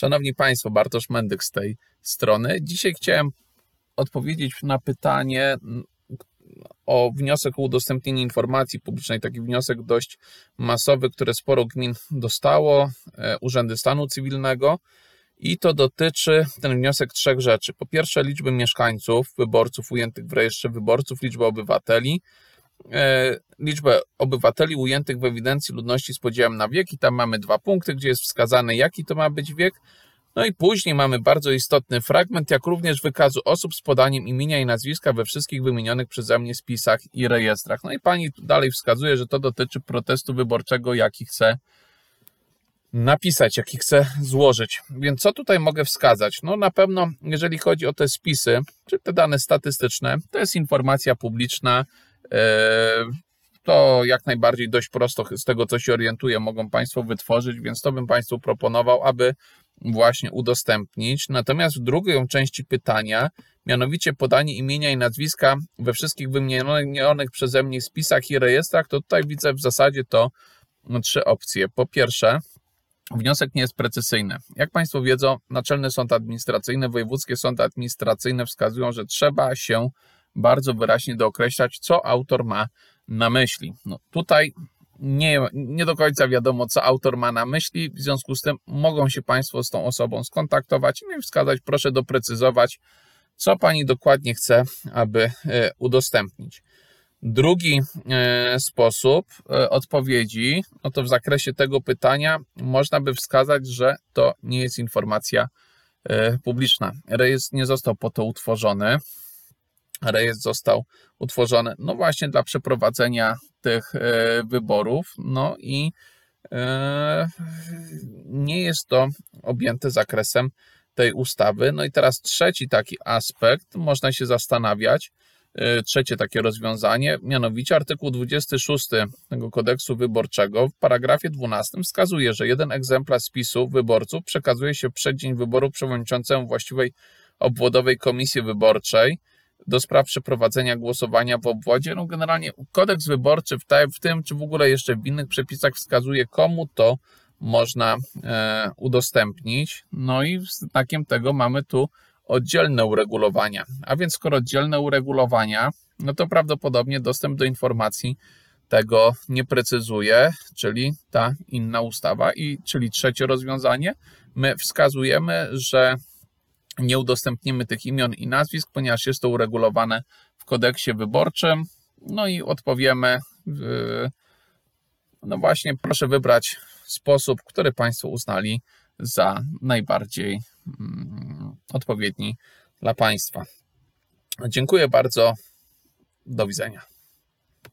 Szanowni Państwo, Bartosz Mendyk z tej strony. Dzisiaj chciałem odpowiedzieć na pytanie o wniosek o udostępnienie informacji publicznej, taki wniosek dość masowy, który sporo gmin dostało, e, urzędy stanu cywilnego. I to dotyczy ten wniosek trzech rzeczy. Po pierwsze, liczby mieszkańców, wyborców ujętych w rejestrze wyborców, liczby obywateli, liczbę obywateli ujętych w ewidencji ludności z podziałem na wiek i tam mamy dwa punkty, gdzie jest wskazane jaki to ma być wiek. No i później mamy bardzo istotny fragment, jak również wykazu osób z podaniem imienia i nazwiska we wszystkich wymienionych przeze mnie spisach i rejestrach. No i pani dalej wskazuje, że to dotyczy protestu wyborczego, jaki chce napisać, jaki chcę złożyć. Więc co tutaj mogę wskazać? No na pewno, jeżeli chodzi o te spisy, czy te dane statystyczne, to jest informacja publiczna. E, to jak najbardziej dość prosto z tego, co się orientuję, mogą Państwo wytworzyć, więc to bym Państwu proponował, aby właśnie udostępnić. Natomiast w drugiej części pytania, mianowicie podanie imienia i nazwiska we wszystkich wymienionych przeze mnie spisach i rejestrach, to tutaj widzę w zasadzie to trzy opcje. Po pierwsze, Wniosek nie jest precyzyjny. Jak Państwo wiedzą, Naczelny Sąd Administracyjny, wojewódzkie sądy administracyjne wskazują, że trzeba się bardzo wyraźnie dookreślać, co autor ma na myśli. No, tutaj nie, nie do końca wiadomo, co autor ma na myśli, w związku z tym mogą się Państwo z tą osobą skontaktować i mi wskazać, proszę doprecyzować, co Pani dokładnie chce, aby e, udostępnić. Drugi e, sposób e, odpowiedzi, no to w zakresie tego pytania można by wskazać, że to nie jest informacja publiczna. Rejestr nie został po to utworzony. Rejestr został utworzony, no właśnie dla przeprowadzenia tych wyborów, no i nie jest to objęte zakresem tej ustawy. No i teraz trzeci taki aspekt, można się zastanawiać, E, trzecie takie rozwiązanie, mianowicie artykuł 26 tego kodeksu wyborczego w paragrafie 12 wskazuje, że jeden egzemplarz spisu wyborców przekazuje się przed dzień wyboru przewodniczącemu właściwej obwodowej komisji wyborczej do spraw przeprowadzenia głosowania w obwodzie. No generalnie kodeks wyborczy w, w tym, czy w ogóle jeszcze w innych przepisach wskazuje, komu to można e, udostępnić. No i znakiem tego mamy tu oddzielne uregulowania. A więc skoro oddzielne uregulowania, no to prawdopodobnie dostęp do informacji tego nie precyzuje, czyli ta inna ustawa. I czyli trzecie rozwiązanie, my wskazujemy, że nie udostępnimy tych imion i nazwisk, ponieważ jest to uregulowane w kodeksie wyborczym. No i odpowiemy, no właśnie, proszę wybrać sposób, który Państwo uznali za najbardziej mm, odpowiedni dla Państwa. Dziękuję bardzo. Do widzenia.